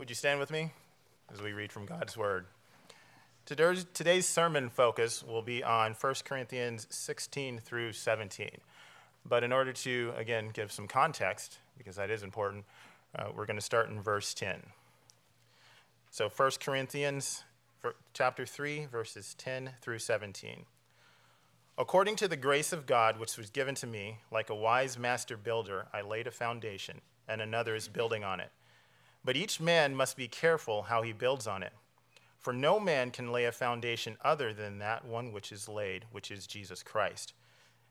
Would you stand with me as we read from God's Word? Today's sermon focus will be on 1 Corinthians 16 through 17. But in order to, again, give some context, because that is important, uh, we're going to start in verse 10. So 1 Corinthians chapter 3, verses 10 through 17. According to the grace of God which was given to me, like a wise master builder, I laid a foundation, and another is building on it. But each man must be careful how he builds on it. For no man can lay a foundation other than that one which is laid, which is Jesus Christ.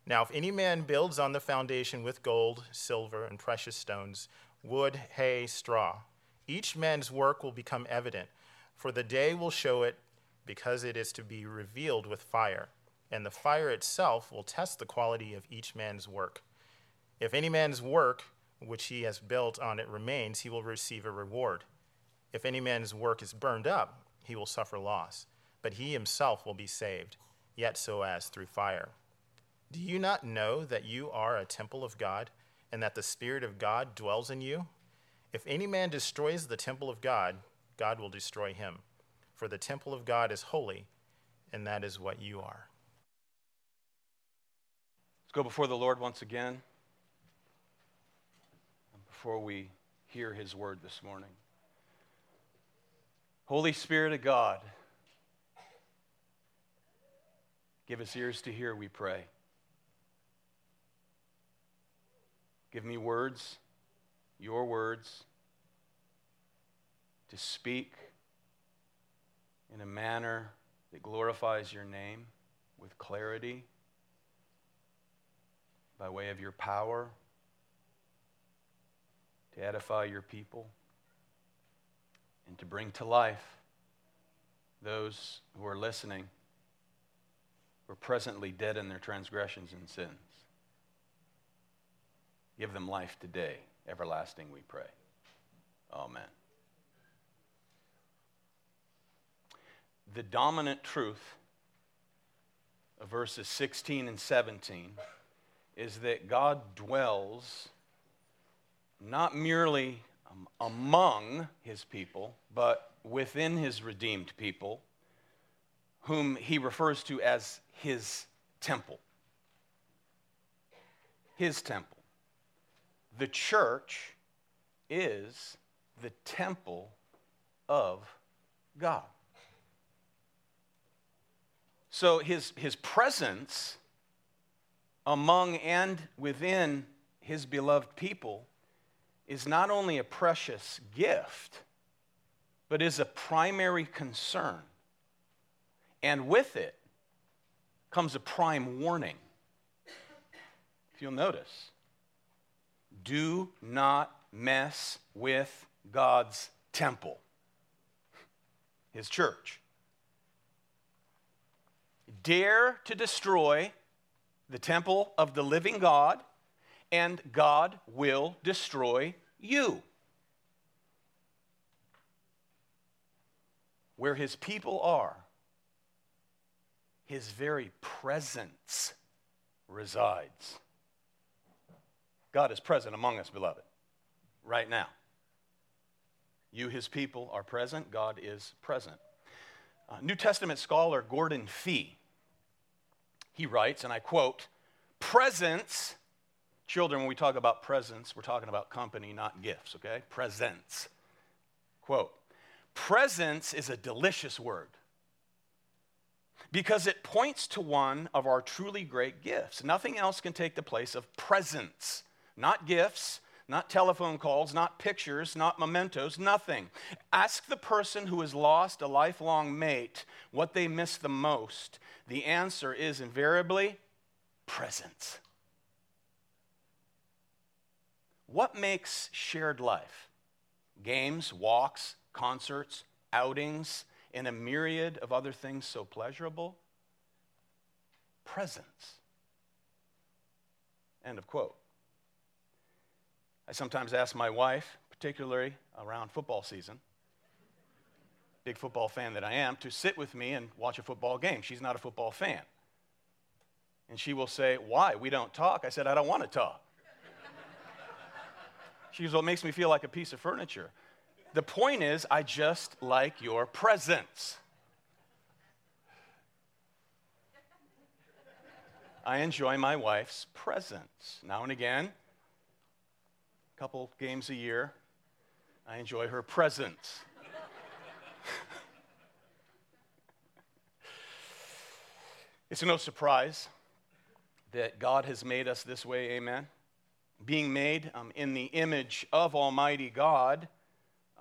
Now, if any man builds on the foundation with gold, silver, and precious stones, wood, hay, straw, each man's work will become evident, for the day will show it, because it is to be revealed with fire, and the fire itself will test the quality of each man's work. If any man's work which he has built on it remains, he will receive a reward. If any man's work is burned up, he will suffer loss, but he himself will be saved, yet so as through fire. Do you not know that you are a temple of God, and that the Spirit of God dwells in you? If any man destroys the temple of God, God will destroy him. For the temple of God is holy, and that is what you are. Let's go before the Lord once again before we hear his word this morning. Holy Spirit of God, give us ears to hear, we pray. Give me words, your words, to speak in a manner that glorifies your name with clarity by way of your power to edify your people and to bring to life those who are listening who are presently dead in their transgressions and sins. Give them life today, everlasting, we pray. Amen. The dominant truth of verses 16 and 17 is that God dwells not merely um, among his people, but within his redeemed people, whom he refers to as his temple. His temple. The church is the temple of God. So his, his presence among and within his beloved people is not only a precious gift, but is a primary concern. And with it comes a prime warning. If you'll notice, do not mess with God's temple, his church. Dare to destroy the temple of the living God and God will destroy you. Where his people are, his very presence resides. God is present among us, beloved, right now. You, his people, are present. God is present. Uh, New Testament scholar Gordon Fee, he writes, and I quote, presence Children, when we talk about presents, we're talking about company, not gifts, okay? Presents. Quote Presence is a delicious word because it points to one of our truly great gifts. Nothing else can take the place of presence, not gifts. Not telephone calls, not pictures, not mementos, nothing. Ask the person who has lost a lifelong mate what they miss the most. The answer is invariably presence. What makes shared life? Games, walks, concerts, outings, and a myriad of other things so pleasurable? Presence. End of quote. I sometimes ask my wife, particularly around football season, big football fan that I am, to sit with me and watch a football game. She's not a football fan. And she will say, Why? We don't talk. I said, I don't want to talk. She goes, Well, it makes me feel like a piece of furniture. The point is, I just like your presence. I enjoy my wife's presence. Now and again, a couple games a year, I enjoy her presence. it's no surprise that God has made us this way, amen? Being made um, in the image of Almighty God,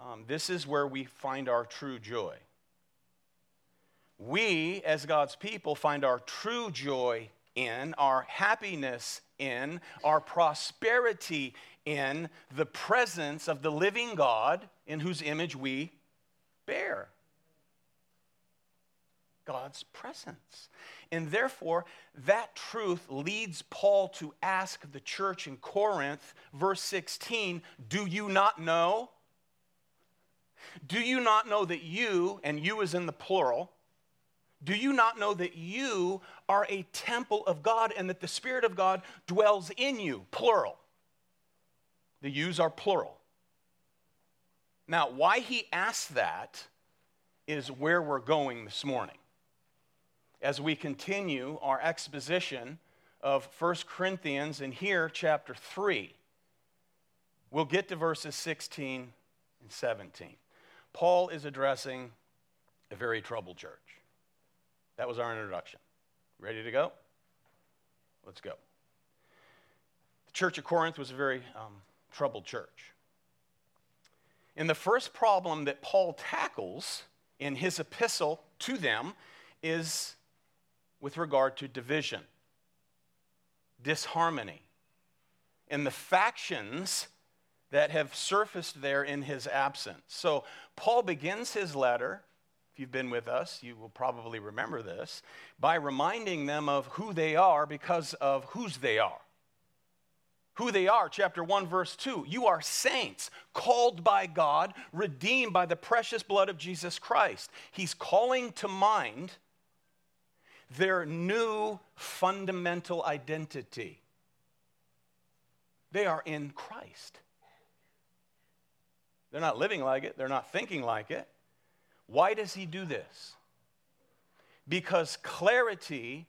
um, this is where we find our true joy. We, as God's people, find our true joy in, our happiness in, our prosperity in the presence of the living God in whose image we bear. God's presence. And therefore, that truth leads Paul to ask the church in Corinth, verse 16, Do you not know? Do you not know that you, and you is in the plural, do you not know that you are a temple of God and that the Spirit of God dwells in you? Plural. The yous are plural. Now, why he asks that is where we're going this morning. As we continue our exposition of 1 Corinthians and here, chapter 3, we'll get to verses 16 and 17. Paul is addressing a very troubled church. That was our introduction. Ready to go? Let's go. The church of Corinth was a very um, troubled church. And the first problem that Paul tackles in his epistle to them is with regard to division, disharmony, and the factions that have surfaced there in his absence. So Paul begins his letter if you've been with us, you will probably remember this, by reminding them of who they are because of whose they are. Who they are, chapter 1, verse 2. You are saints, called by God, redeemed by the precious blood of Jesus Christ. He's calling to mind their new fundamental identity. They are in Christ. They're not living like it, they're not thinking like it. Why does he do this? Because clarity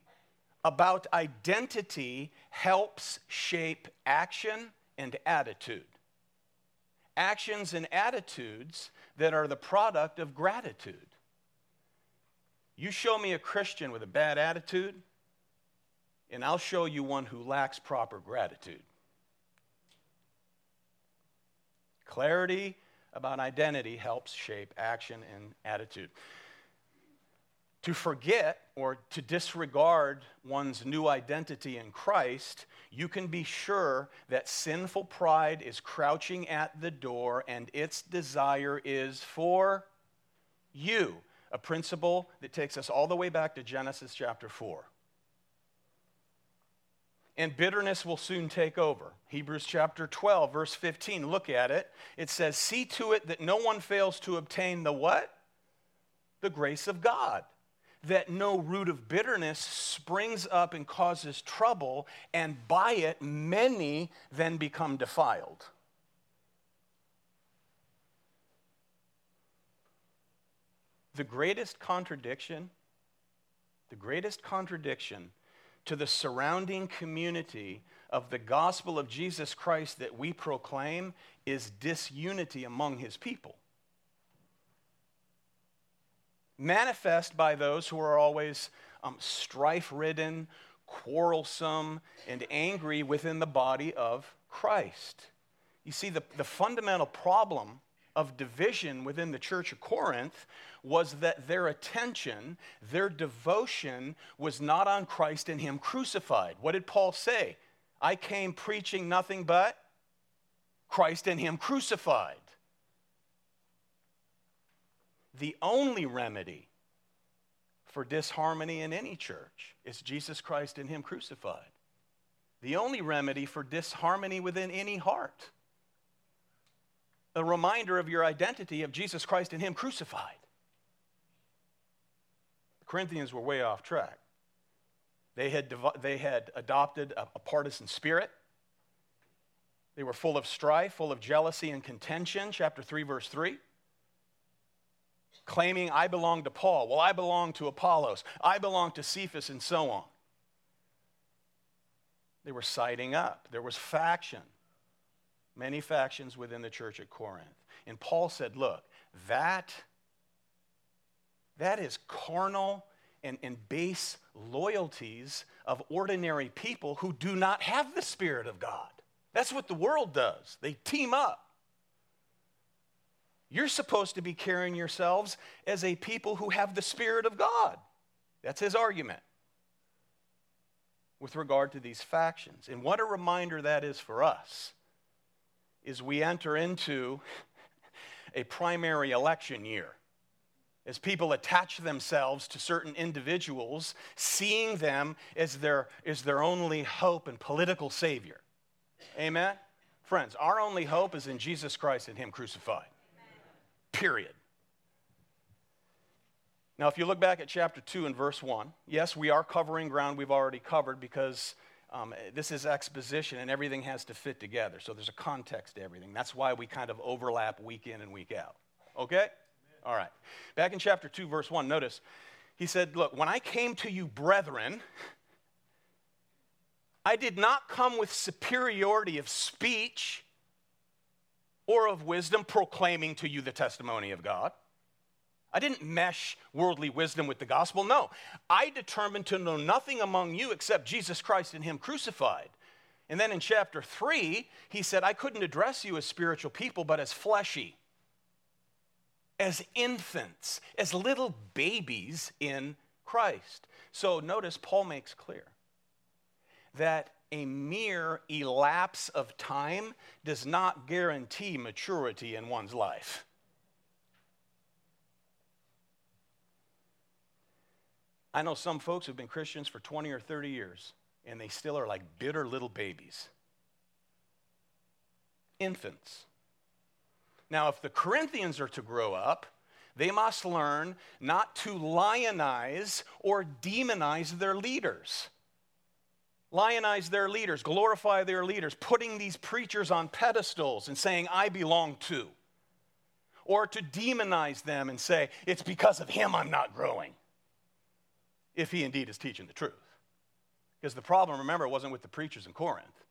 about identity helps shape action and attitude. Actions and attitudes that are the product of gratitude. You show me a Christian with a bad attitude, and I'll show you one who lacks proper gratitude. Clarity about identity helps shape action and attitude. To forget or to disregard one's new identity in Christ, you can be sure that sinful pride is crouching at the door and its desire is for you. A principle that takes us all the way back to Genesis chapter 4 and bitterness will soon take over. Hebrews chapter 12, verse 15, look at it. It says, See to it that no one fails to obtain the what? The grace of God. That no root of bitterness springs up and causes trouble, and by it many then become defiled. The greatest contradiction, the greatest contradiction to the surrounding community of the gospel of Jesus Christ that we proclaim is disunity among his people. Manifest by those who are always um, strife ridden, quarrelsome, and angry within the body of Christ. You see, the, the fundamental problem of division within the church of Corinth was that their attention, their devotion was not on Christ and Him crucified. What did Paul say? I came preaching nothing but Christ and Him crucified. The only remedy for disharmony in any church is Jesus Christ and Him crucified. The only remedy for disharmony within any heart a reminder of your identity of Jesus Christ and Him crucified. The Corinthians were way off track. They had, they had adopted a, a partisan spirit. They were full of strife, full of jealousy and contention, chapter 3, verse 3. claiming, I belong to Paul. Well, I belong to Apollos. I belong to Cephas, and so on. They were siding up. There was faction, many factions within the church at Corinth. And Paul said, Look, that, that is carnal and, and base loyalties of ordinary people who do not have the Spirit of God. That's what the world does. They team up. You're supposed to be carrying yourselves as a people who have the Spirit of God. That's his argument with regard to these factions. And what a reminder that is for us is we enter into a primary election year. As people attach themselves to certain individuals, seeing them as their, as their only hope and political savior. Amen? Friends, our only hope is in Jesus Christ and Him crucified. Period. Now, if you look back at chapter 2 and verse 1, yes, we are covering ground we've already covered because um, this is exposition and everything has to fit together. So there's a context to everything. That's why we kind of overlap week in and week out. Okay? All right. Back in chapter 2, verse 1, notice he said, Look, when I came to you, brethren, I did not come with superiority of speech or of wisdom, proclaiming to you the testimony of God. I didn't mesh worldly wisdom with the gospel. No, I determined to know nothing among you except Jesus Christ and Him crucified. And then in chapter 3, he said, I couldn't address you as spiritual people, but as fleshy, as infants, as little babies in Christ. So notice Paul makes clear that a mere elapse of time does not guarantee maturity in one's life. I know some folks who've been Christians for 20 or 30 years, and they still are like bitter little babies. Infants. Now, if the Corinthians are to grow up, they must learn not to lionize or demonize their leaders. Lionize their leaders, glorify their leaders, putting these preachers on pedestals and saying, I belong to. Or to demonize them and say, it's because of him I'm not growing if he indeed is teaching the truth. Because the problem, remember, wasn't with the preachers in Corinth,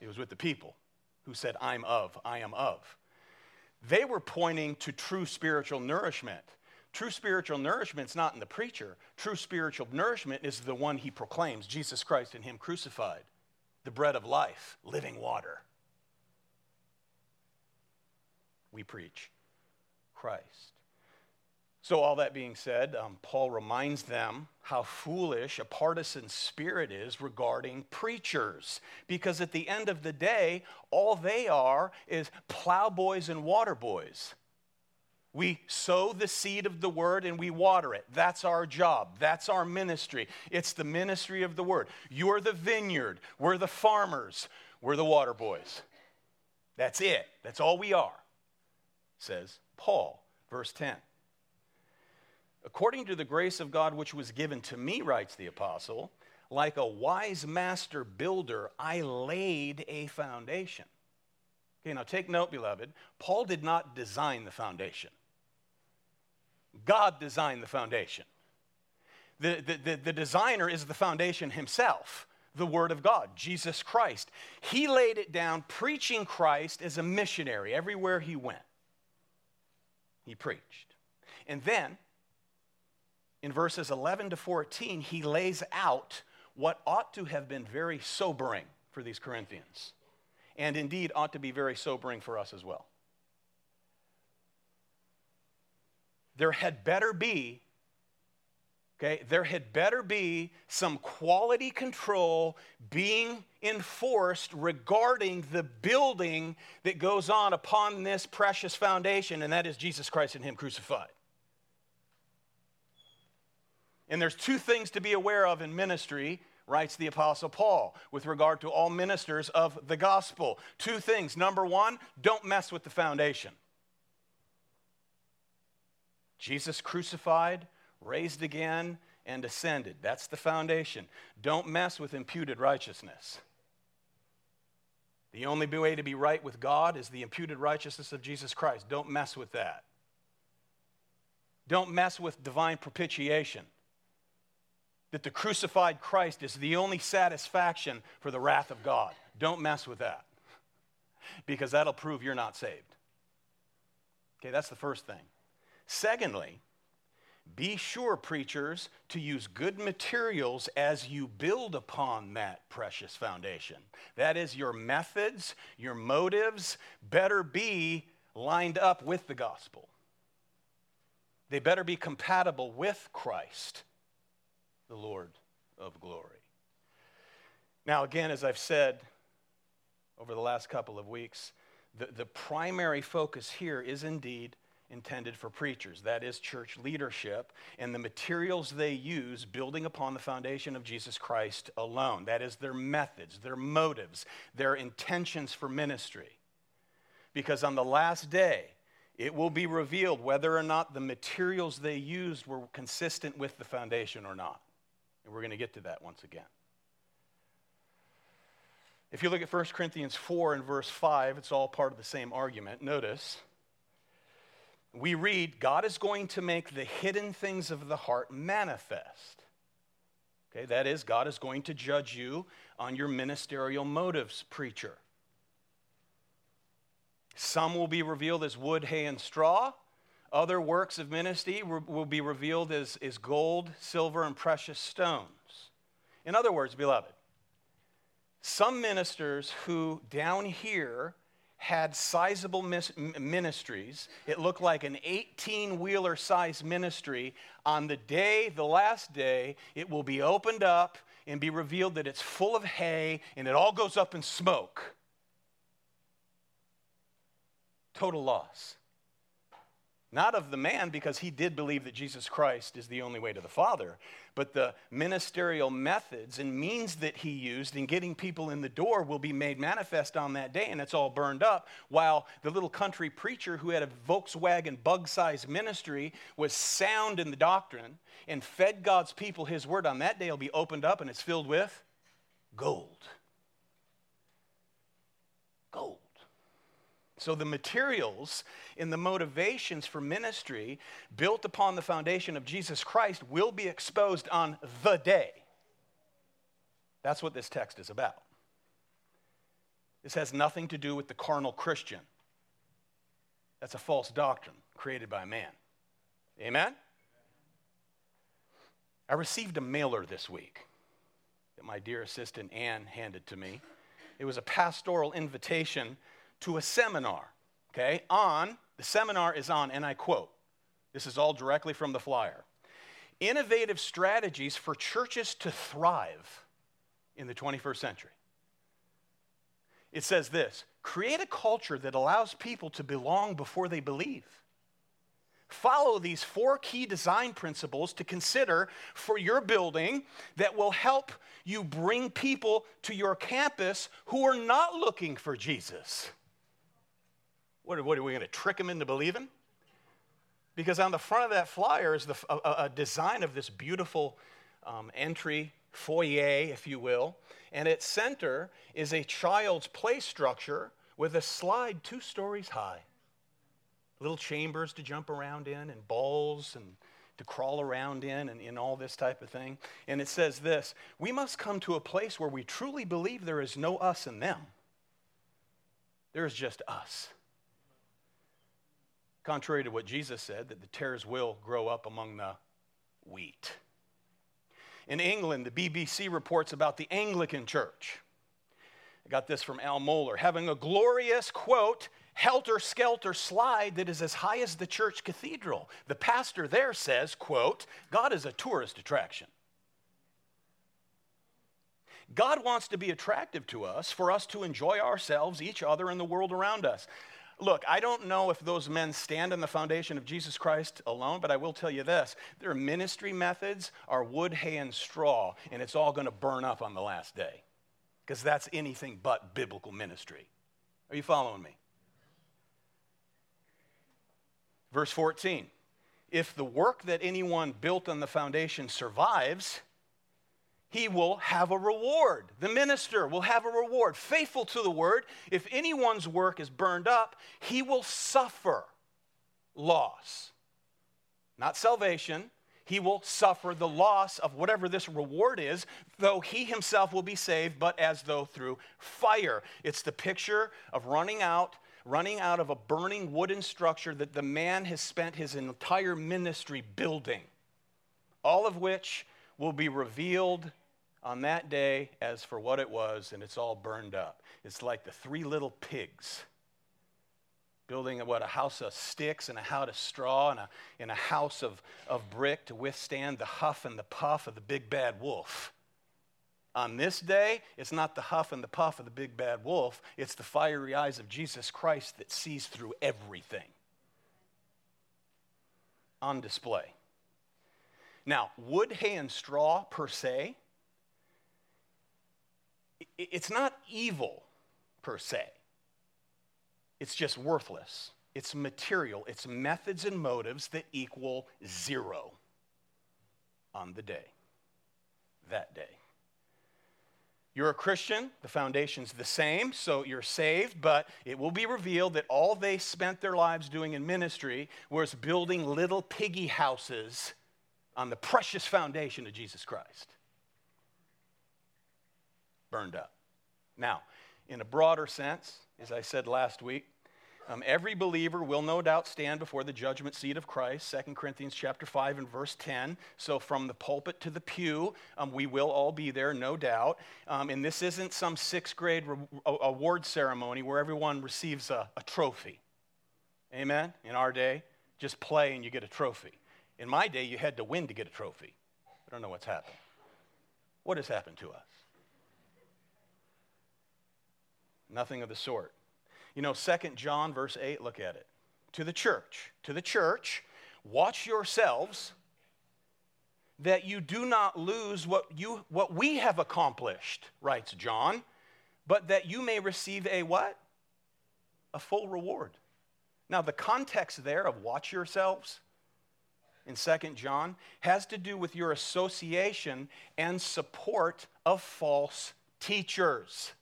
it was with the people who said, I'm of, I am of. They were pointing to true spiritual nourishment. True spiritual nourishment is not in the preacher. True spiritual nourishment is the one he proclaims Jesus Christ and Him crucified, the bread of life, living water. We preach Christ. So, all that being said, um, Paul reminds them how foolish a partisan spirit is regarding preachers. Because at the end of the day, all they are is plowboys and water boys. We sow the seed of the word and we water it. That's our job. That's our ministry. It's the ministry of the word. You're the vineyard. We're the farmers. We're the water boys. That's it. That's all we are, says Paul. Verse 10. According to the grace of God which was given to me, writes the apostle, like a wise master builder, I laid a foundation. Okay, now take note, beloved. Paul did not design the foundation, God designed the foundation. The, the, the, the designer is the foundation himself the Word of God, Jesus Christ. He laid it down preaching Christ as a missionary everywhere he went. He preached. And then in verses 11 to 14, he lays out what ought to have been very sobering for these Corinthians, and indeed ought to be very sobering for us as well. There had better be, okay, there had better be some quality control being enforced regarding the building that goes on upon this precious foundation, and that is Jesus Christ and Him crucified. And there's two things to be aware of in ministry, writes the Apostle Paul, with regard to all ministers of the gospel. Two things. Number one, don't mess with the foundation. Jesus crucified, raised again, and ascended. That's the foundation. Don't mess with imputed righteousness. The only way to be right with God is the imputed righteousness of Jesus Christ. Don't mess with that. Don't mess with divine propitiation. That the crucified Christ is the only satisfaction for the wrath of God. Don't mess with that because that'll prove you're not saved. Okay, that's the first thing. Secondly, be sure, preachers, to use good materials as you build upon that precious foundation. That is, your methods, your motives better be lined up with the gospel. They better be compatible with Christ, the Lord of glory. Now, again, as I've said over the last couple of weeks, the, the primary focus here is indeed intended for preachers. That is church leadership and the materials they use building upon the foundation of Jesus Christ alone. That is their methods, their motives, their intentions for ministry. Because on the last day, it will be revealed whether or not the materials they used were consistent with the foundation or not. And we're going to get to that once again. If you look at 1 Corinthians 4 and verse 5, it's all part of the same argument. Notice we read, God is going to make the hidden things of the heart manifest. Okay, that is, God is going to judge you on your ministerial motives, preacher. Some will be revealed as wood, hay, and straw. Other works of ministry will be revealed as, as gold, silver, and precious stones. In other words, beloved, some ministers who down here had sizable ministries. It looked like an 18 wheeler size ministry. On the day, the last day, it will be opened up and be revealed that it's full of hay and it all goes up in smoke. Total loss. Not of the man, because he did believe that Jesus Christ is the only way to the Father, but the ministerial methods and means that he used in getting people in the door will be made manifest on that day, and it's all burned up. While the little country preacher who had a Volkswagen bug sized ministry was sound in the doctrine and fed God's people his word, on that day will be opened up and it's filled with gold. Gold. So, the materials and the motivations for ministry built upon the foundation of Jesus Christ will be exposed on the day. That's what this text is about. This has nothing to do with the carnal Christian. That's a false doctrine created by man. Amen? I received a mailer this week that my dear assistant Ann handed to me. It was a pastoral invitation to a seminar, okay, on, the seminar is on, and I quote, this is all directly from the flyer innovative strategies for churches to thrive in the 21st century. It says this create a culture that allows people to belong before they believe. Follow these four key design principles to consider for your building that will help you bring people to your campus who are not looking for Jesus. What, what are we going to trick them into believing? Because on the front of that flyer is the, a, a design of this beautiful um, entry foyer, if you will, and its center is a child's play structure with a slide two stories high. Little chambers to jump around in, and balls and to crawl around in, and, and all this type of thing. And it says this We must come to a place where we truly believe there is no us and them, there is just us. Contrary to what Jesus said, that the tares will grow up among the wheat. In England, the BBC reports about the Anglican Church. I got this from Al Mohler, having a glorious, quote, helter skelter slide that is as high as the church cathedral. The pastor there says, quote, God is a tourist attraction. God wants to be attractive to us for us to enjoy ourselves, each other, and the world around us. Look, I don't know if those men stand on the foundation of Jesus Christ alone, but I will tell you this their ministry methods are wood, hay, and straw, and it's all going to burn up on the last day because that's anything but biblical ministry. Are you following me? Verse 14 If the work that anyone built on the foundation survives, he will have a reward. The minister will have a reward. Faithful to the word, if anyone's work is burned up, he will suffer loss. not salvation. He will suffer the loss of whatever this reward is, though he himself will be saved, but as though through fire. It's the picture of running out, running out of a burning wooden structure that the man has spent his entire ministry building, all of which will be revealed on that day as for what it was, and it's all burned up. It's like the three little pigs building what a house of sticks and a house of straw and a, and a house of, of brick to withstand the huff and the puff of the big bad wolf. On this day, it's not the huff and the puff of the big bad wolf, it's the fiery eyes of Jesus Christ that sees through everything on display. Now, wood, hay, and straw per se, it's not evil per se. It's just worthless. It's material. It's methods and motives that equal zero on the day, that day. You're a Christian, the foundation's the same, so you're saved, but it will be revealed that all they spent their lives doing in ministry was building little piggy houses on the precious foundation of Jesus Christ. Burned up. Now, in a broader sense, as I said last week, um, every believer will no doubt stand before the judgment seat of Christ, 2 Corinthians chapter 5 and verse 10. So from the pulpit to the pew, um, we will all be there, no doubt. Um, and this isn't some sixth grade re- award ceremony where everyone receives a, a trophy. Amen? In our day, just play and you get a trophy. In my day, you had to win to get a trophy. I don't know what's happened. What has happened to us? Nothing of the sort. You know, Second John, verse 8, look at it. To the church, to the church, watch yourselves that you do not lose what, you, what we have accomplished, writes John, but that you may receive a what? A full reward. Now, the context there of watch yourselves in Second John has to do with your association and support of false teachers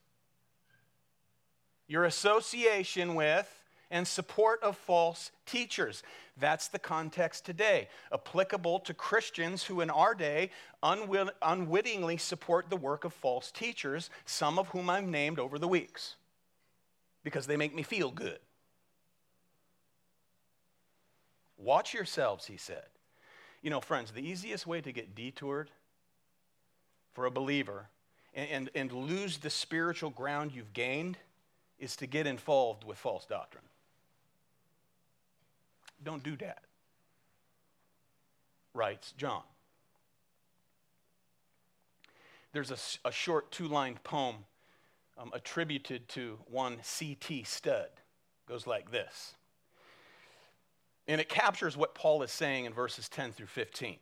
your association with and support of false teachers. That's the context today, applicable to Christians who in our day unwittingly support the work of false teachers, some of whom I've named over the weeks, because they make me feel good. Watch yourselves, he said. You know, friends, the easiest way to get detoured for a believer and, and, and lose the spiritual ground you've gained is to get involved with false doctrine. Don't do that, writes John. There's a, a short two lined poem um, attributed to one C.T. Studd. Goes like this. And it captures what Paul is saying in verses 10 through 15.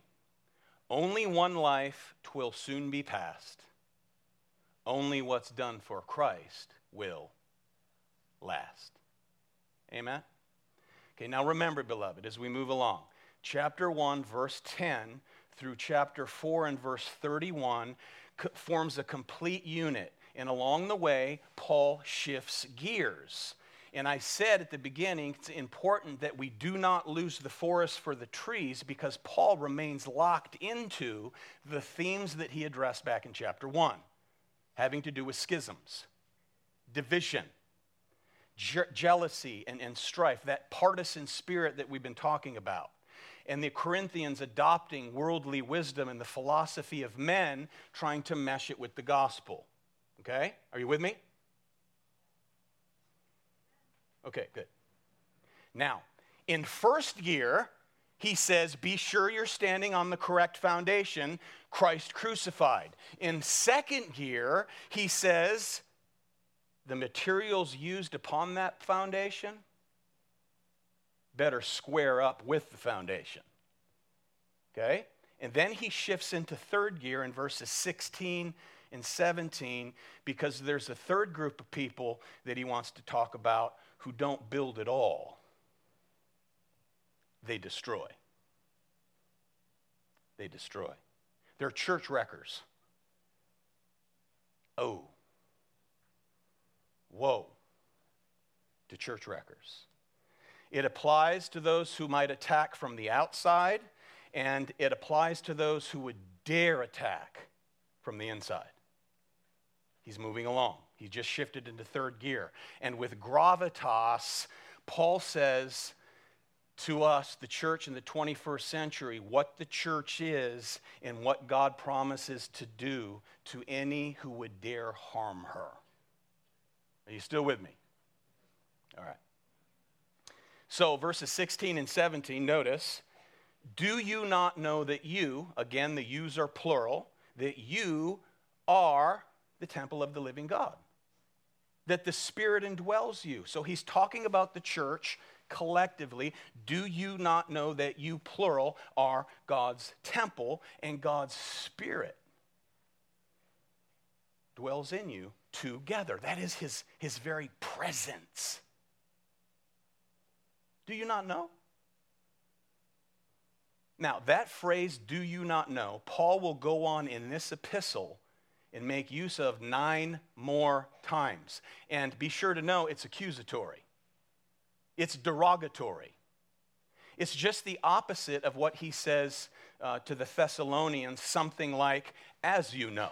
Only one life twill soon be past. Only what's done for Christ will last. Amen? Okay, now remember, beloved, as we move along, chapter 1, verse 10 through chapter 4 and verse 31 forms a complete unit. And along the way, Paul shifts gears. And I said at the beginning, it's important that we do not lose the forest for the trees because Paul remains locked into the themes that he addressed back in chapter 1, having to do with schisms, division, je- jealousy and, and strife, that partisan spirit that we've been talking about. And the Corinthians adopting worldly wisdom and the philosophy of men, trying to mesh it with the gospel. Okay? Are you with me? Okay, good. Now, in first gear, he says, Be sure you're standing on the correct foundation, Christ crucified. In second gear, he says, the materials used upon that foundation better square up with the foundation. Okay? And then he shifts into third gear in verses 16 and 17 because there's a third group of people that he wants to talk about who don't build at all, they destroy. They destroy. They're church wreckers. Oh, woe to church wreckers. It applies to those who might attack from the outside, and it applies to those who would dare attack from the inside. He's moving along. He just shifted into third gear. And with gravitas, Paul says to us, the church in the 21st century, what the church is and what God promises to do to any who would dare harm her. Are you still with me? All right. So, verses 16 and 17, notice, do you not know that you, again, the yous are plural, that you are the temple of the living God? That the Spirit indwells you. So, he's talking about the church collectively. Do you not know that you, plural, are God's temple and God's Spirit dwells in you together? That is his, his very presence. Do you not know? Now, that phrase, do you not know, Paul will go on in this epistle and make use of nine more times. And be sure to know it's accusatory, it's derogatory. It's just the opposite of what he says uh, to the Thessalonians, something like, as you know.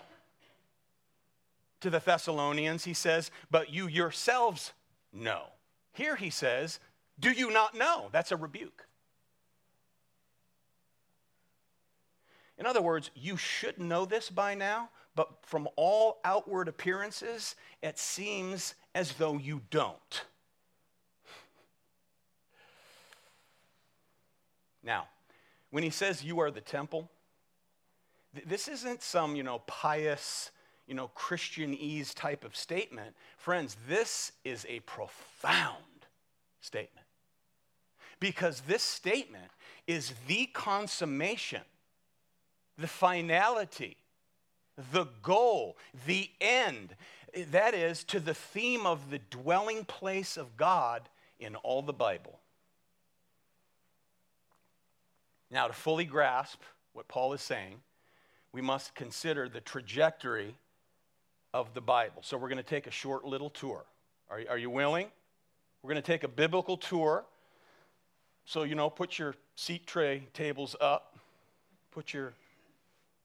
To the Thessalonians, he says, but you yourselves know. Here he says, do you not know? That's a rebuke. In other words, you should know this by now, but from all outward appearances, it seems as though you don't. Now, when he says you are the temple, th- this isn't some, you know, pious, you know, Christianese type of statement. Friends, this is a profound statement because this statement is the consummation, the finality, the goal, the end. That is to the theme of the dwelling place of God in all the Bible. Now, to fully grasp what Paul is saying, we must consider the trajectory of the Bible. So, we're going to take a short little tour. Are, are you willing? We're going to take a biblical tour so, you know, put your seat tray tables up, put your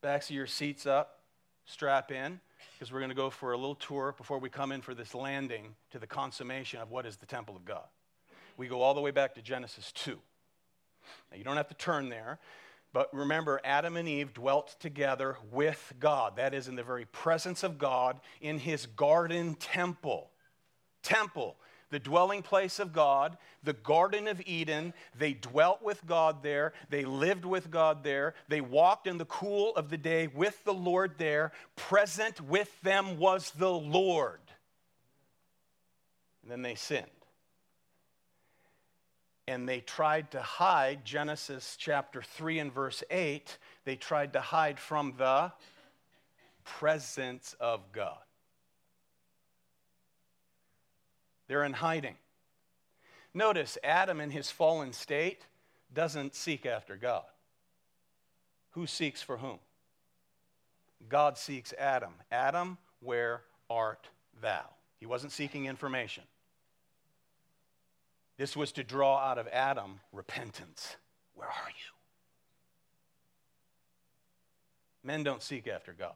backs of your seats up, strap in, because we're going to go for a little tour before we come in for this landing to the consummation of what is the temple of God. We go all the way back to Genesis 2. Now, you don't have to turn there, but remember, Adam and Eve dwelt together with God. That is, in the very presence of God in his garden temple. Temple the dwelling place of God, the Garden of Eden. They dwelt with God there. They lived with God there. They walked in the cool of the day with the Lord there. Present with them was the Lord. And then they sinned. And they tried to hide, Genesis chapter 3 and verse 8, they tried to hide from the presence of God. They're in hiding. Notice Adam in his fallen state doesn't seek after God. Who seeks for whom? God seeks Adam. Adam, where art thou? He wasn't seeking information. This was to draw out of Adam repentance. Where are you? Men don't seek after God.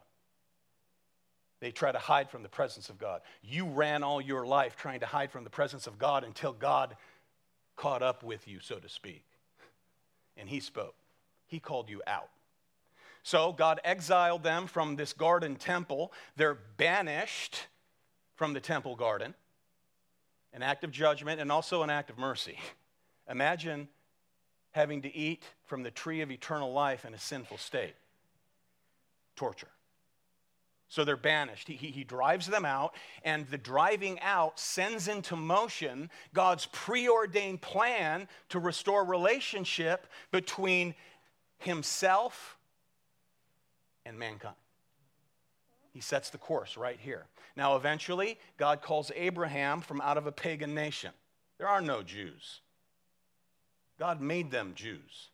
They try to hide from the presence of God. You ran all your life trying to hide from the presence of God until God caught up with you, so to speak. And He spoke, He called you out. So God exiled them from this garden temple. They're banished from the temple garden, an act of judgment and also an act of mercy. Imagine having to eat from the tree of eternal life in a sinful state. Torture. So they're banished. He, he, he, drives them out, and the driving out sends into motion God's preordained plan to restore relationship between himself and mankind. He sets the course right here. Now, eventually, God calls Abraham from out of a pagan nation. There are no Jews, God made them Jews.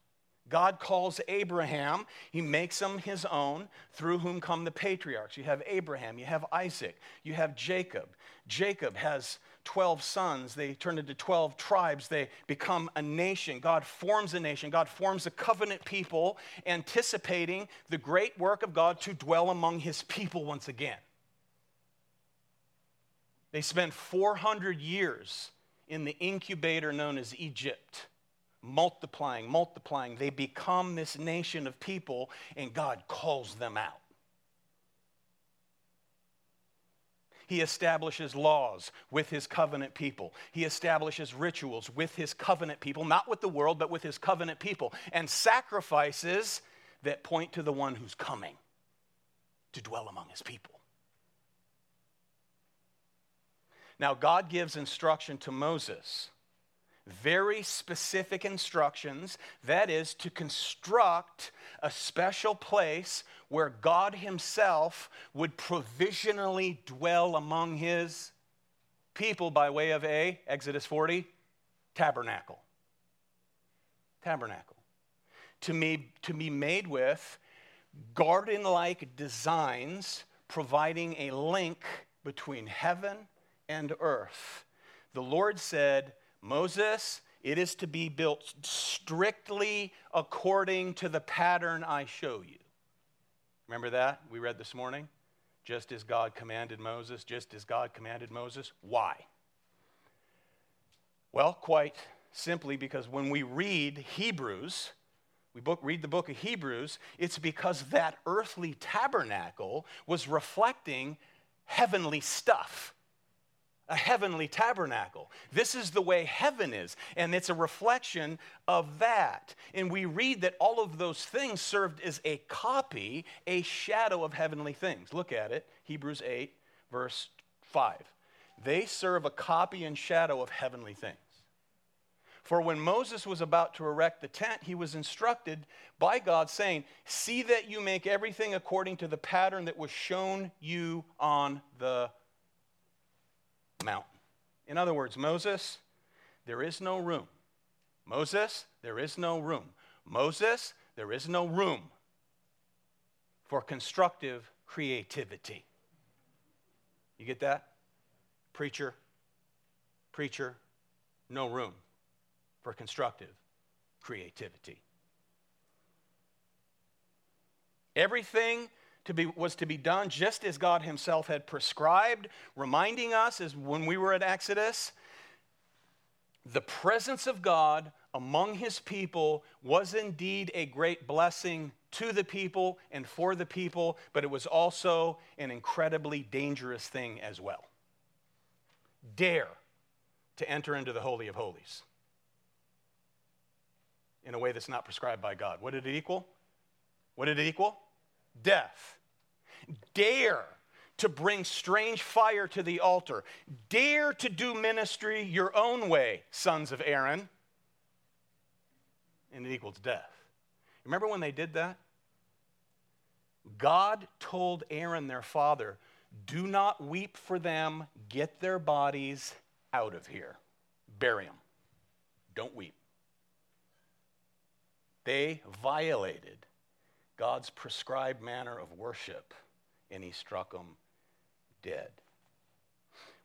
God calls Abraham, he makes him his own, through whom come the patriarchs. You have Abraham, you have Isaac, you have Jacob. Jacob has 12 sons. They turn into 12 tribes. They become a nation. God forms a nation. God forms a covenant people, anticipating the great work of God to dwell among his people once again. They spent 400 years in the incubator known as Egypt, multiplying, multiplying. They become this nation of people, and God calls them out. He establishes laws with his covenant people. He establishes rituals with his covenant people, not with the world, but with his covenant people, and sacrifices that point to the one who's coming to dwell among his people. Now, God gives instruction to Moses, very specific instructions, that is, to construct a special place where God Himself would provisionally dwell among His people by way of a, Exodus 40, tabernacle. Tabernacle. To be, to be made with garden like designs, providing a link between heaven and earth. The Lord said, Moses, it is to be built strictly according to the pattern I show you. Remember that we read this morning? Just as God commanded Moses, just as God commanded Moses. Why? Well, quite simply because when we read Hebrews, we book, read the book of Hebrews, it's because that earthly tabernacle was reflecting heavenly stuff a heavenly tabernacle. This is the way heaven is, and it's a reflection of that. And we read that all of those things served as a copy, a shadow of heavenly things. Look at it, Hebrews 8, verse 5. They serve a copy and shadow of heavenly things. For when Moses was about to erect the tent, he was instructed by God, saying, See that you make everything according to the pattern that was shown you on the mountain. In other words, Moses, there is no room. Moses, there is no room. Moses, there is no room for constructive creativity. You get that? Preacher, preacher, no room for constructive creativity. Everything to be, was to be done just as God Himself had prescribed, reminding us as when we were at Exodus, the presence of God among His people was indeed a great blessing to the people and for the people, but it was also an incredibly dangerous thing as well. Dare to enter into the Holy of Holies in a way that's not prescribed by God. What did it equal? What did it equal? Death. Dare to bring strange fire to the altar. Dare to do ministry your own way, sons of Aaron. And it equals death. Remember when they did that? God told Aaron, their father, do not weep for them, get their bodies out of here, bury them. Don't weep. They violated God's prescribed manner of worship, and he struck them dead.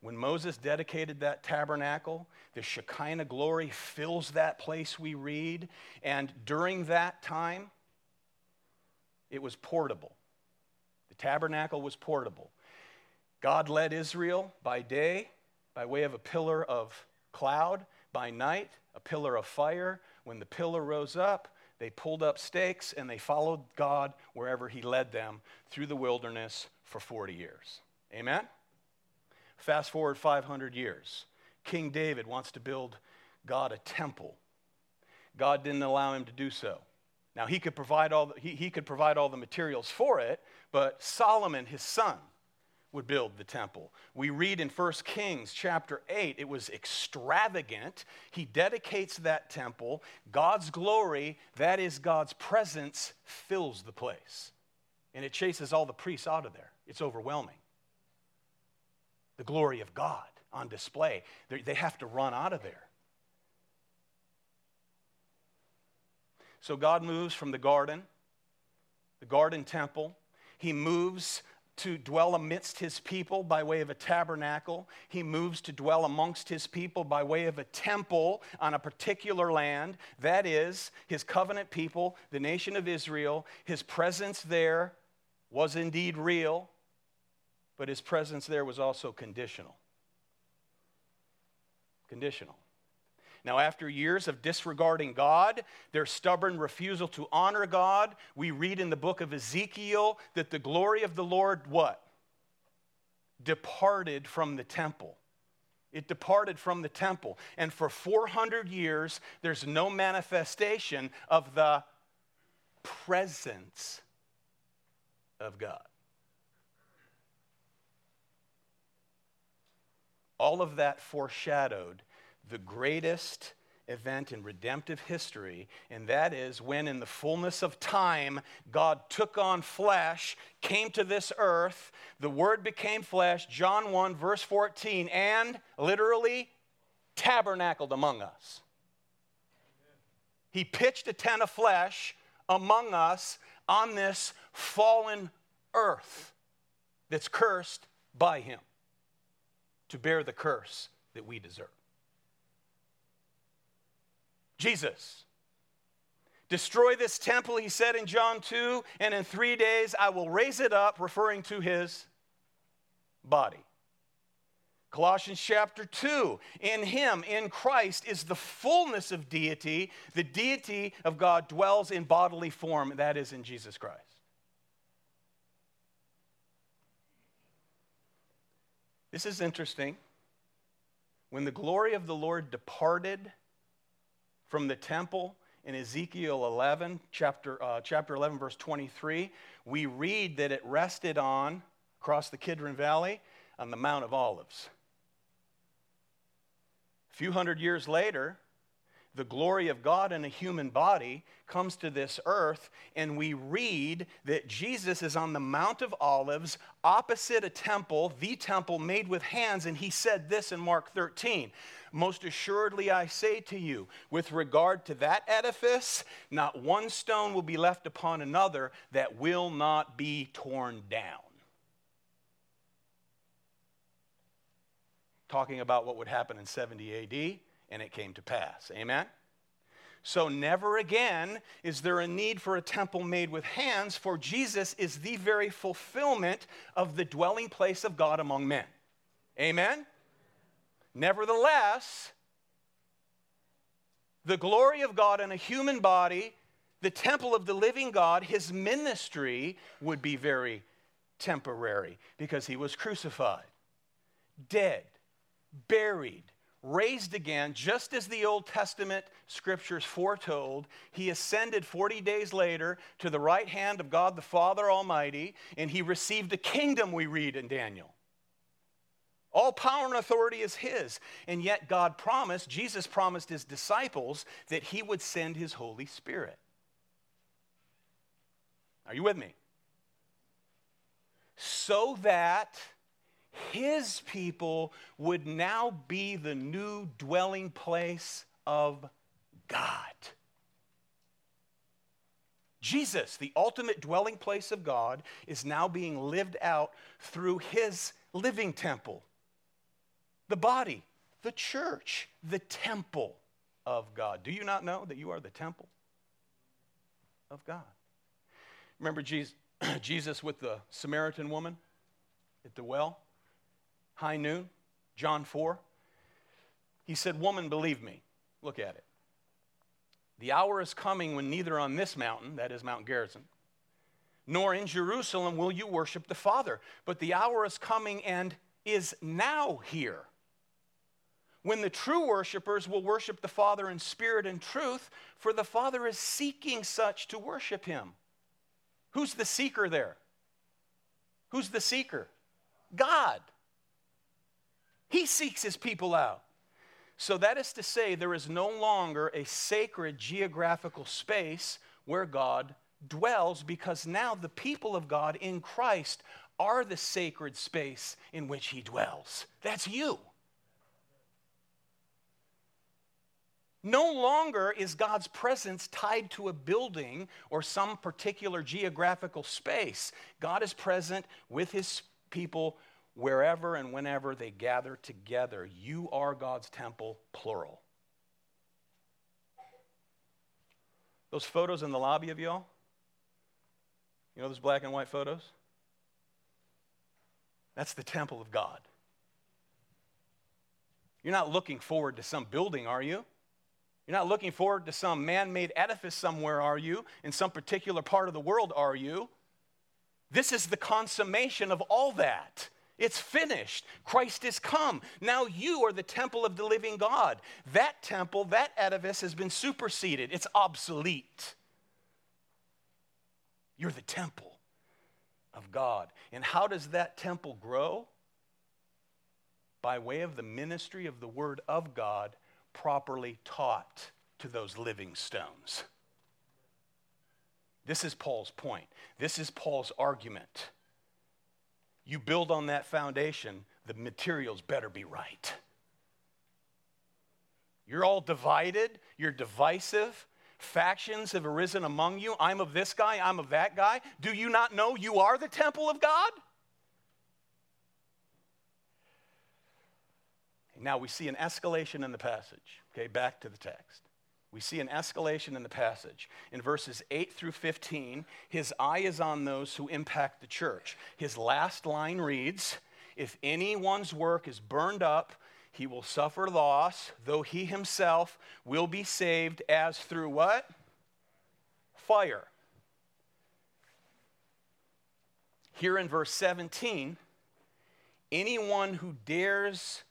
When Moses dedicated that tabernacle, the Shekinah glory fills that place we read, and during that time, it was portable. The tabernacle was portable. God led Israel by day by way of a pillar of cloud, by night, a pillar of fire. When the pillar rose up, they pulled up stakes and they followed God wherever He led them through the wilderness for 40 years. Amen? Fast forward 500 years. King David wants to build God a temple. God didn't allow him to do so. Now, he could provide all the, he, he could provide all the materials for it, but Solomon, his son, would build the temple. We read in 1 Kings chapter 8, it was extravagant. He dedicates that temple. God's glory, that is God's presence, fills the place. And it chases all the priests out of there. It's overwhelming. The glory of God on display. They have to run out of there. So God moves from the garden, the garden temple. He moves to dwell amidst his people by way of a tabernacle. He moves to dwell amongst his people by way of a temple on a particular land. That is, his covenant people, the nation of Israel. His presence there was indeed real, but his presence there was also conditional. Conditional. Now, after years of disregarding God, their stubborn refusal to honor God, we read in the book of Ezekiel that the glory of the Lord, what? Departed from the temple. It departed from the temple. And for 400 years, there's no manifestation of the presence of God. All of that foreshadowed the greatest event in redemptive history, and that is when, in the fullness of time, God took on flesh, came to this earth, the Word became flesh, John 1, verse 14, and literally tabernacled among us. He pitched a tent of flesh among us on this fallen earth that's cursed by Him to bear the curse that we deserve. Jesus. Destroy this temple, he said in John 2, and in three days I will raise it up, referring to his body. Colossians chapter 2 In him, in Christ, is the fullness of deity. The deity of God dwells in bodily form, that is, in Jesus Christ. This is interesting. When the glory of the Lord departed, from the temple in Ezekiel 11, chapter, uh, chapter 11, verse 23, we read that it rested on, across the Kidron Valley, on the Mount of Olives. A few hundred years later, the glory of God in a human body comes to this earth, and we read that Jesus is on the Mount of Olives opposite a temple, the temple made with hands, and he said this in Mark 13 Most assuredly I say to you, with regard to that edifice, not one stone will be left upon another that will not be torn down. Talking about what would happen in 70 AD and it came to pass. Amen? So, never again is there a need for a temple made with hands, for Jesus is the very fulfillment of the dwelling place of God among men. Amen? Nevertheless, the glory of God in a human body, the temple of the living God, his ministry would be very temporary because he was crucified, dead, buried, raised again, just as the Old Testament scriptures foretold. He ascended 40 days later to the right hand of God the Father Almighty, and he received a kingdom, we read in Daniel. All power and authority is his. And yet, God promised, Jesus promised his disciples that he would send his Holy Spirit. Are you with me? So that his people would now be the new dwelling place of God. Jesus, the ultimate dwelling place of God, is now being lived out through his living temple, the body, the church, the temple of God. Do you not know that you are the temple of God? Remember Jesus, Jesus with the Samaritan woman at the well? High noon, John 4. He said, Woman, believe me. Look at it. The hour is coming when neither on this mountain, that is Mount Gerizim, nor in Jerusalem will you worship the Father, but the hour is coming and is now here when the true worshipers will worship the Father in spirit and truth, for the Father is seeking such to worship him. Who's the seeker there? Who's the seeker? God. He seeks his people out. So that is to say, there is no longer a sacred geographical space where God dwells because now the people of God in Christ are the sacred space in which he dwells. That's you. No longer is God's presence tied to a building or some particular geographical space. God is present with his people wherever and whenever they gather together. You are God's temple, plural. Those photos in the lobby of y'all, you know those black and white photos? That's the temple of God. You're not looking forward to some building, are you? You're not looking forward to some man made edifice somewhere, are you? In some particular part of the world, are you? This is the consummation of all that. It's finished. Christ is come. Now you are the temple of the living God. That temple, that edifice has been superseded, it's obsolete. You're the temple of God. And how does that temple grow? By way of the ministry of the Word of God properly taught to those living stones. This is Paul's point. This is Paul's argument. You build on that foundation, the materials better be right. You're all divided, you're divisive. Factions have arisen among you. I'm of this guy, I'm of that guy. Do you not know you are the temple of God? Now we see an escalation in the passage. Okay, back to the text. We see an escalation in the passage. In verses 8 through 15, his eye is on those who impact the church. His last line reads If anyone's work is burned up, he will suffer loss, though he himself will be saved as through what? Fire. Here in verse 17, anyone who dares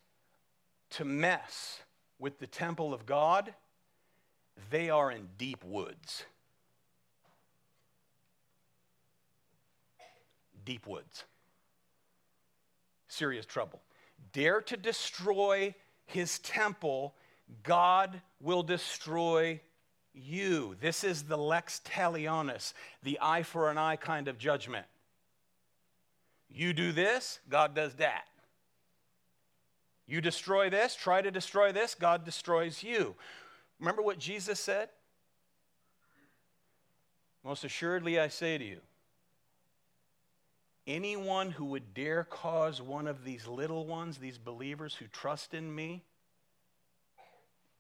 to mess with the temple of God, they are in deep woods. Deep woods. Serious trouble. Dare to destroy his temple, God will destroy you. This is the lex talionis, the eye for an eye kind of judgment. You do this, God does that. You destroy this, try to destroy this, God destroys you. Remember what Jesus said? Most assuredly, I say to you, anyone who would dare cause one of these little ones, these believers who trust in me,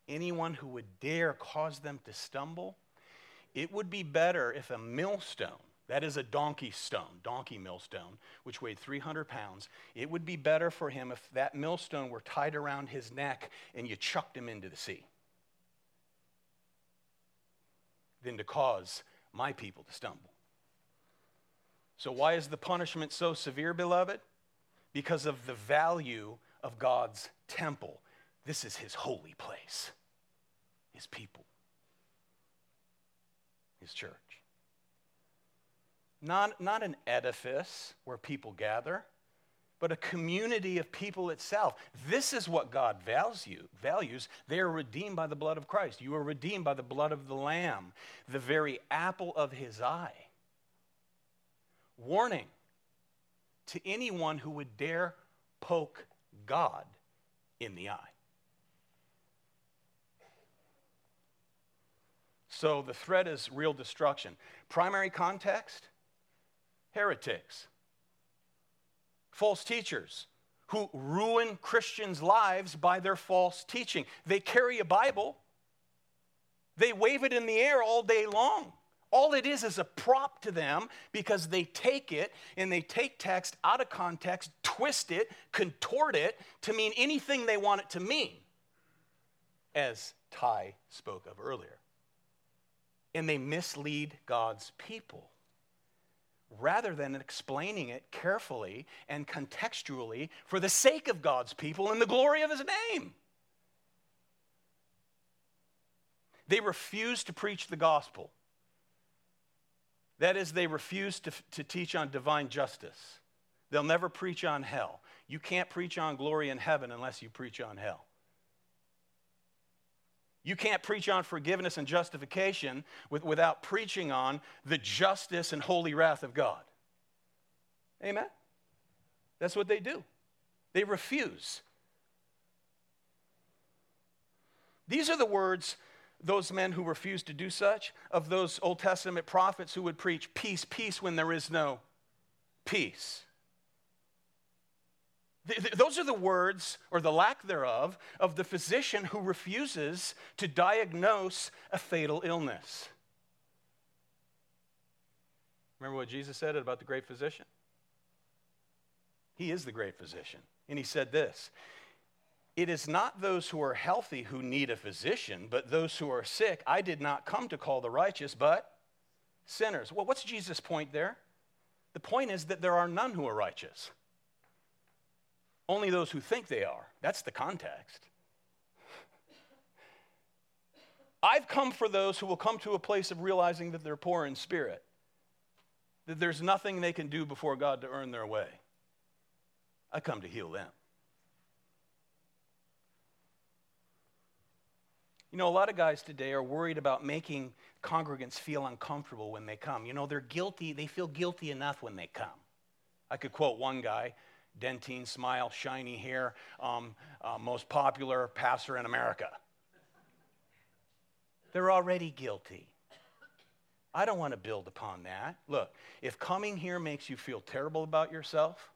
anyone who would dare cause them to stumble, it would be better if a millstone that is a donkey stone, donkey millstone, which weighed 300 pounds. It would be better for him if that millstone were tied around his neck and you chucked him into the sea than to cause my people to stumble. So, why is the punishment so severe, beloved? Because of the value of God's temple. This is his holy place, his people, his church. Not, not an edifice where people gather, but a community of people itself. This is what God value, values. They are redeemed by the blood of Christ. You are redeemed by the blood of the Lamb, the very apple of his eye. Warning to anyone who would dare poke God in the eye. So the threat is real destruction. Primary context heretics, false teachers who ruin Christians' lives by their false teaching. They carry a Bible, they wave it in the air all day long. All it is is a prop to them because they take it and they take text out of context, twist it, contort it to mean anything they want it to mean, as Ty spoke of earlier. And they mislead God's people rather than explaining it carefully and contextually for the sake of God's people and the glory of his name. They refuse to preach the gospel. That is, they refuse to, to teach on divine justice. They'll never preach on hell. You can't preach on glory in heaven unless you preach on hell. You can't preach on forgiveness and justification with, without preaching on the justice and holy wrath of God. Amen? That's what they do. They refuse. These are the words those men who refused to do such, of those Old Testament prophets who would preach peace, peace when there is no peace. Those are the words, or the lack thereof, of the physician who refuses to diagnose a fatal illness. Remember what Jesus said about the great physician? He is the great physician. And he said this It is not those who are healthy who need a physician, but those who are sick. I did not come to call the righteous, but sinners. Well, what's Jesus' point there? The point is that there are none who are righteous. Only those who think they are. That's the context. I've come for those who will come to a place of realizing that they're poor in spirit, that there's nothing they can do before God to earn their way. I come to heal them. You know, a lot of guys today are worried about making congregants feel uncomfortable when they come. You know, they're guilty, they feel guilty enough when they come. I could quote one guy dentine smile, shiny hair, um, uh, most popular pastor in America. They're already guilty. I don't want to build upon that. Look, if coming here makes you feel terrible about yourself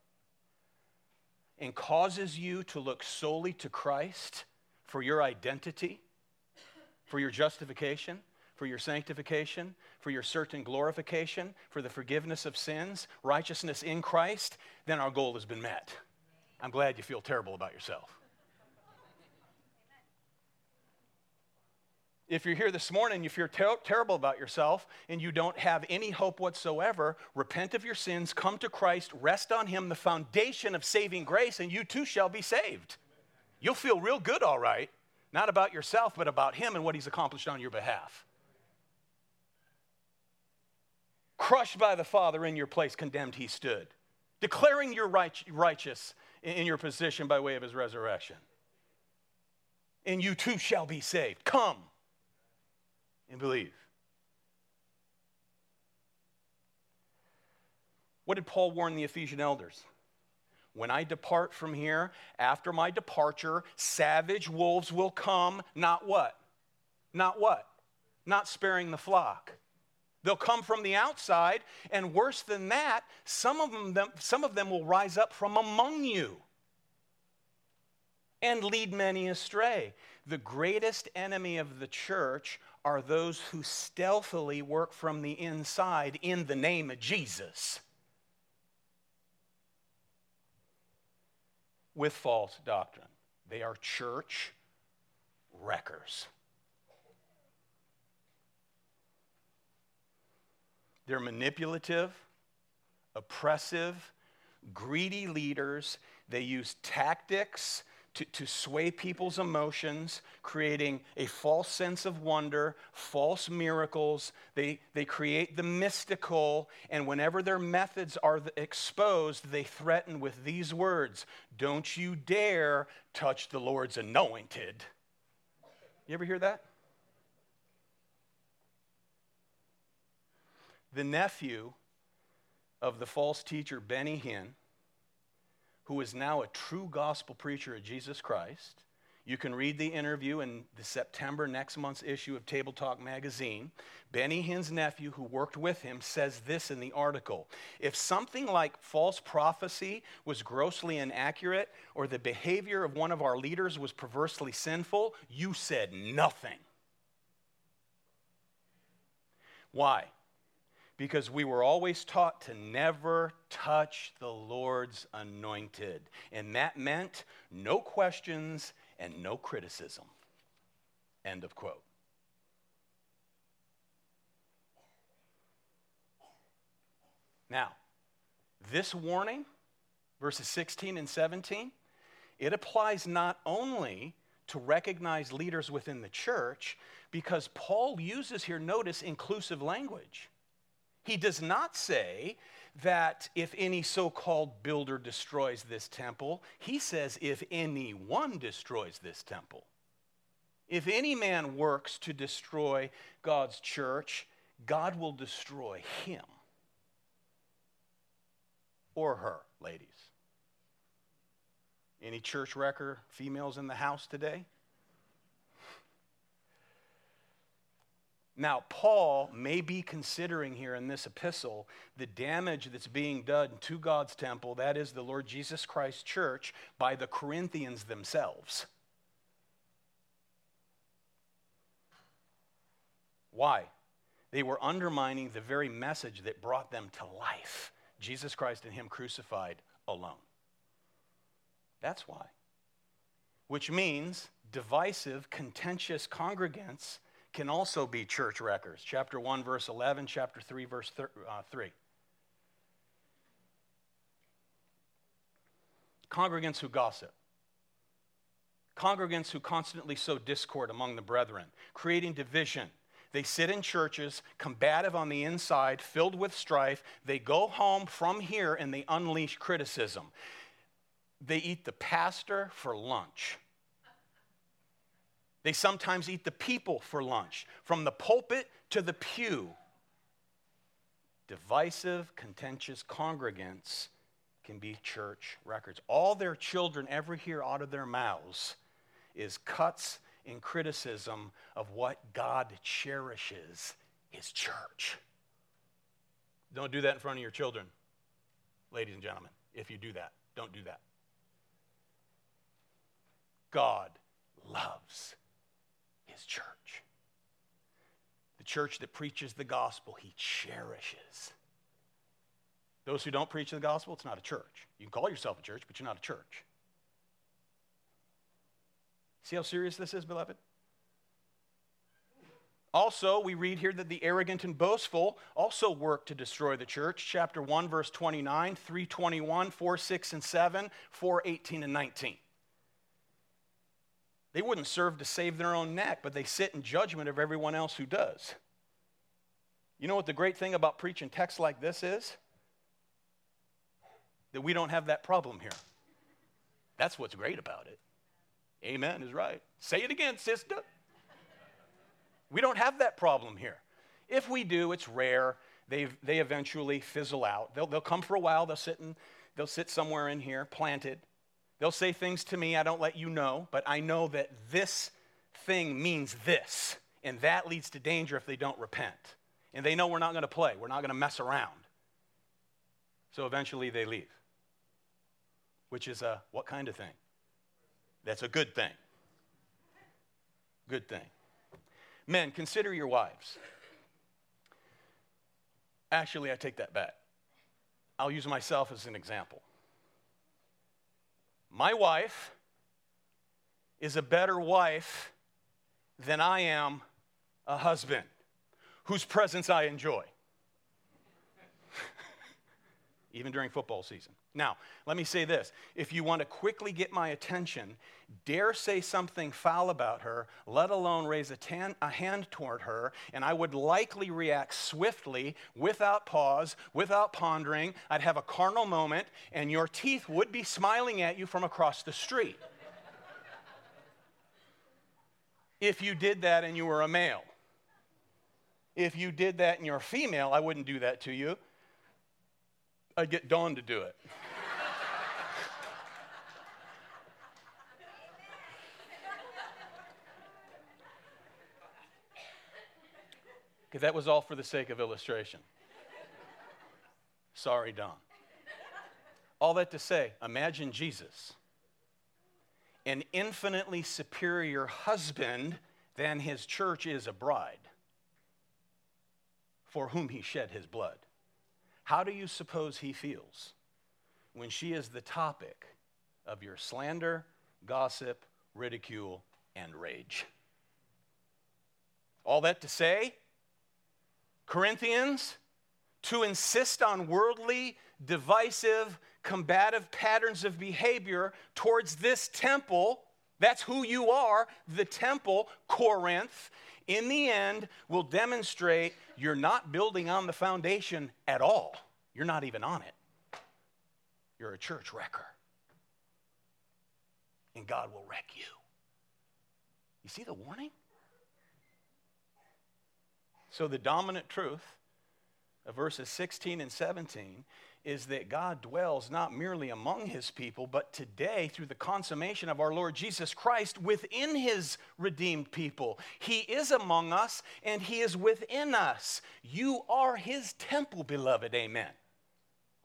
and causes you to look solely to Christ for your identity, for your justification, for your sanctification, for your certain glorification, for the forgiveness of sins, righteousness in Christ, then our goal has been met. I'm glad you feel terrible about yourself. If you're here this morning you feel ter- terrible about yourself and you don't have any hope whatsoever, repent of your sins, come to Christ, rest on Him, the foundation of saving grace, and you too shall be saved. You'll feel real good, all right, not about yourself, but about Him and what He's accomplished on your behalf crushed by the Father in your place, condemned he stood, declaring you right, righteous in your position by way of his resurrection. And you too shall be saved. Come and believe. What did Paul warn the Ephesian elders? When I depart from here, after my departure, savage wolves will come, not what? Not what? Not sparing the flock. They'll come from the outside, and worse than that, some of them, some of them will rise up from among you and lead many astray. The greatest enemy of the church are those who stealthily work from the inside in the name of Jesus with false doctrine. They are church wreckers. They're manipulative, oppressive, greedy leaders. They use tactics to, to sway people's emotions, creating a false sense of wonder, false miracles. They, they create the mystical, and whenever their methods are exposed, they threaten with these words Don't you dare touch the Lord's anointed. You ever hear that? The nephew of the false teacher Benny Hinn, who is now a true gospel preacher of Jesus Christ. You can read the interview in the September next month's issue of Table Talk magazine. Benny Hinn's nephew, who worked with him, says this in the article If something like false prophecy was grossly inaccurate or the behavior of one of our leaders was perversely sinful, you said nothing. Why? Because we were always taught to never touch the Lord's anointed. And that meant no questions and no criticism. End of quote. Now, this warning, verses 16 and 17, it applies not only to recognize leaders within the church, because Paul uses here, notice, inclusive language. He does not say that if any so called builder destroys this temple, he says if anyone destroys this temple. If any man works to destroy God's church, God will destroy him or her, ladies. Any church wrecker females in the house today? Now, Paul may be considering here in this epistle the damage that's being done to God's temple, that is the Lord Jesus Christ church, by the Corinthians themselves. Why? They were undermining the very message that brought them to life Jesus Christ and Him crucified alone. That's why. Which means divisive, contentious congregants can also be church wreckers. Chapter 1, verse 11, chapter 3, verse thir- uh, 3. Congregants who gossip. Congregants who constantly sow discord among the brethren, creating division. They sit in churches, combative on the inside, filled with strife. They go home from here and they unleash criticism. They eat the pastor for lunch. They sometimes eat the people for lunch, from the pulpit to the pew. Divisive, contentious congregants can be church wreckers. All their children ever hear out of their mouths is cuts and criticism of what God cherishes his church. Don't do that in front of your children, ladies and gentlemen. If you do that, don't do that. God loves his church. The church that preaches the gospel, he cherishes. Those who don't preach the gospel, it's not a church. You can call yourself a church, but you're not a church. See how serious this is, beloved? Also, we read here that the arrogant and boastful also work to destroy the church. Chapter 1, verse 29, 321, 4, 6, and 7, 4, 18, and 19. They wouldn't serve to save their own neck, but they sit in judgment of everyone else who does. You know what the great thing about preaching texts like this is? That we don't have that problem here. That's what's great about it. Amen is right. Say it again, sister. We don't have that problem here. If we do, it's rare. They, they eventually fizzle out. They'll, they'll come for a while, they'll sit, in, they'll sit somewhere in here, planted, They'll say things to me I don't let you know, but I know that this thing means this. And that leads to danger if they don't repent. And they know we're not going to play, we're not going to mess around. So eventually they leave. Which is a what kind of thing? That's a good thing. Good thing. Men, consider your wives. Actually, I take that back. I'll use myself as an example. My wife is a better wife than I am a husband whose presence I enjoy, even during football season. Now, let me say this. If you want to quickly get my attention, dare say something foul about her, let alone raise a, tan, a, hand toward her, and I would likely react swiftly, without pause, without pondering. I'd have a carnal moment, and your teeth would be smiling at you from across the street. if you did that and you were a male. If you did that and you're female, I wouldn't do that to you. I'd get Dawn to do it. Because that was all for the sake of illustration. Sorry, Dawn. All that to say, imagine Jesus, an infinitely superior husband than his church is a bride, for whom he shed his blood. How do you suppose he feels when she is the topic of your slander, gossip, ridicule, and rage? All that to say, Corinthians, to insist on worldly, divisive, combative patterns of behavior towards this temple, that's who you are, the temple, Corinth, in the end will demonstrate you're not building on the foundation at all. You're not even on it. You're a church wrecker. And God will wreck you. You see the warning? So, the dominant truth of verses 16 and 17 is that God dwells not merely among his people, but today, through the consummation of our Lord Jesus Christ, within his redeemed people. He is among us and he is within us. You are his temple, beloved. Amen.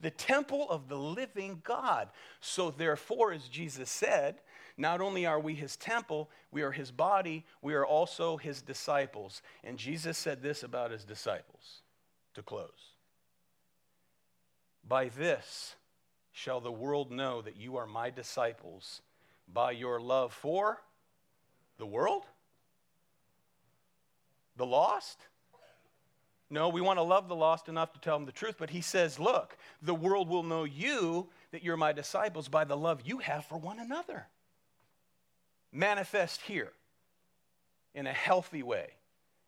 The temple of the living God. So, therefore, as Jesus said, not only are we his temple, we are his body, we are also his disciples. And Jesus said this about his disciples to close. By this shall the world know that you are my disciples by your love for the world? The lost? No, we want to love the lost enough to tell them the truth, but he says, Look, the world will know you, that you're my disciples, by the love you have for one another. Manifest here in a healthy way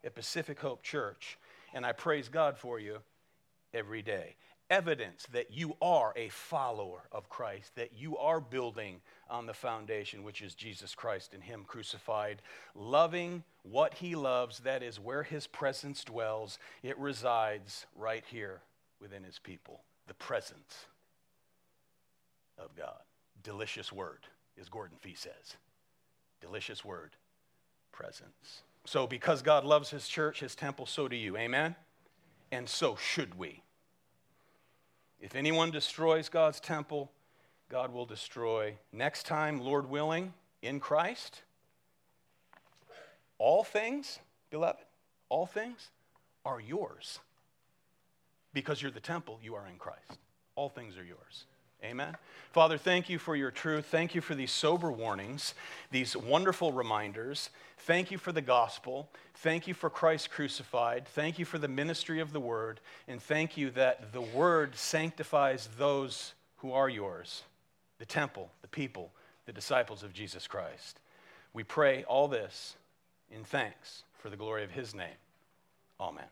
at Pacific Hope Church. And I praise God for you every day evidence that you are a follower of Christ, that you are building on the foundation, which is Jesus Christ and Him crucified, loving what He loves, that is where His presence dwells. It resides right here within His people. The presence of God. Delicious word, as Gordon Fee says. Delicious word, presence. So, because God loves His church, His temple, so do you. Amen? And so should we. If anyone destroys God's temple, God will destroy. Next time, Lord willing, in Christ, all things, beloved, all things are yours. Because you're the temple, you are in Christ. All things are yours. Amen. Father, thank you for your truth. Thank you for these sober warnings, these wonderful reminders. Thank you for the gospel. Thank you for Christ crucified. Thank you for the ministry of the word. And thank you that the word sanctifies those who are yours the temple, the people, the disciples of Jesus Christ. We pray all this in thanks for the glory of his name. Amen.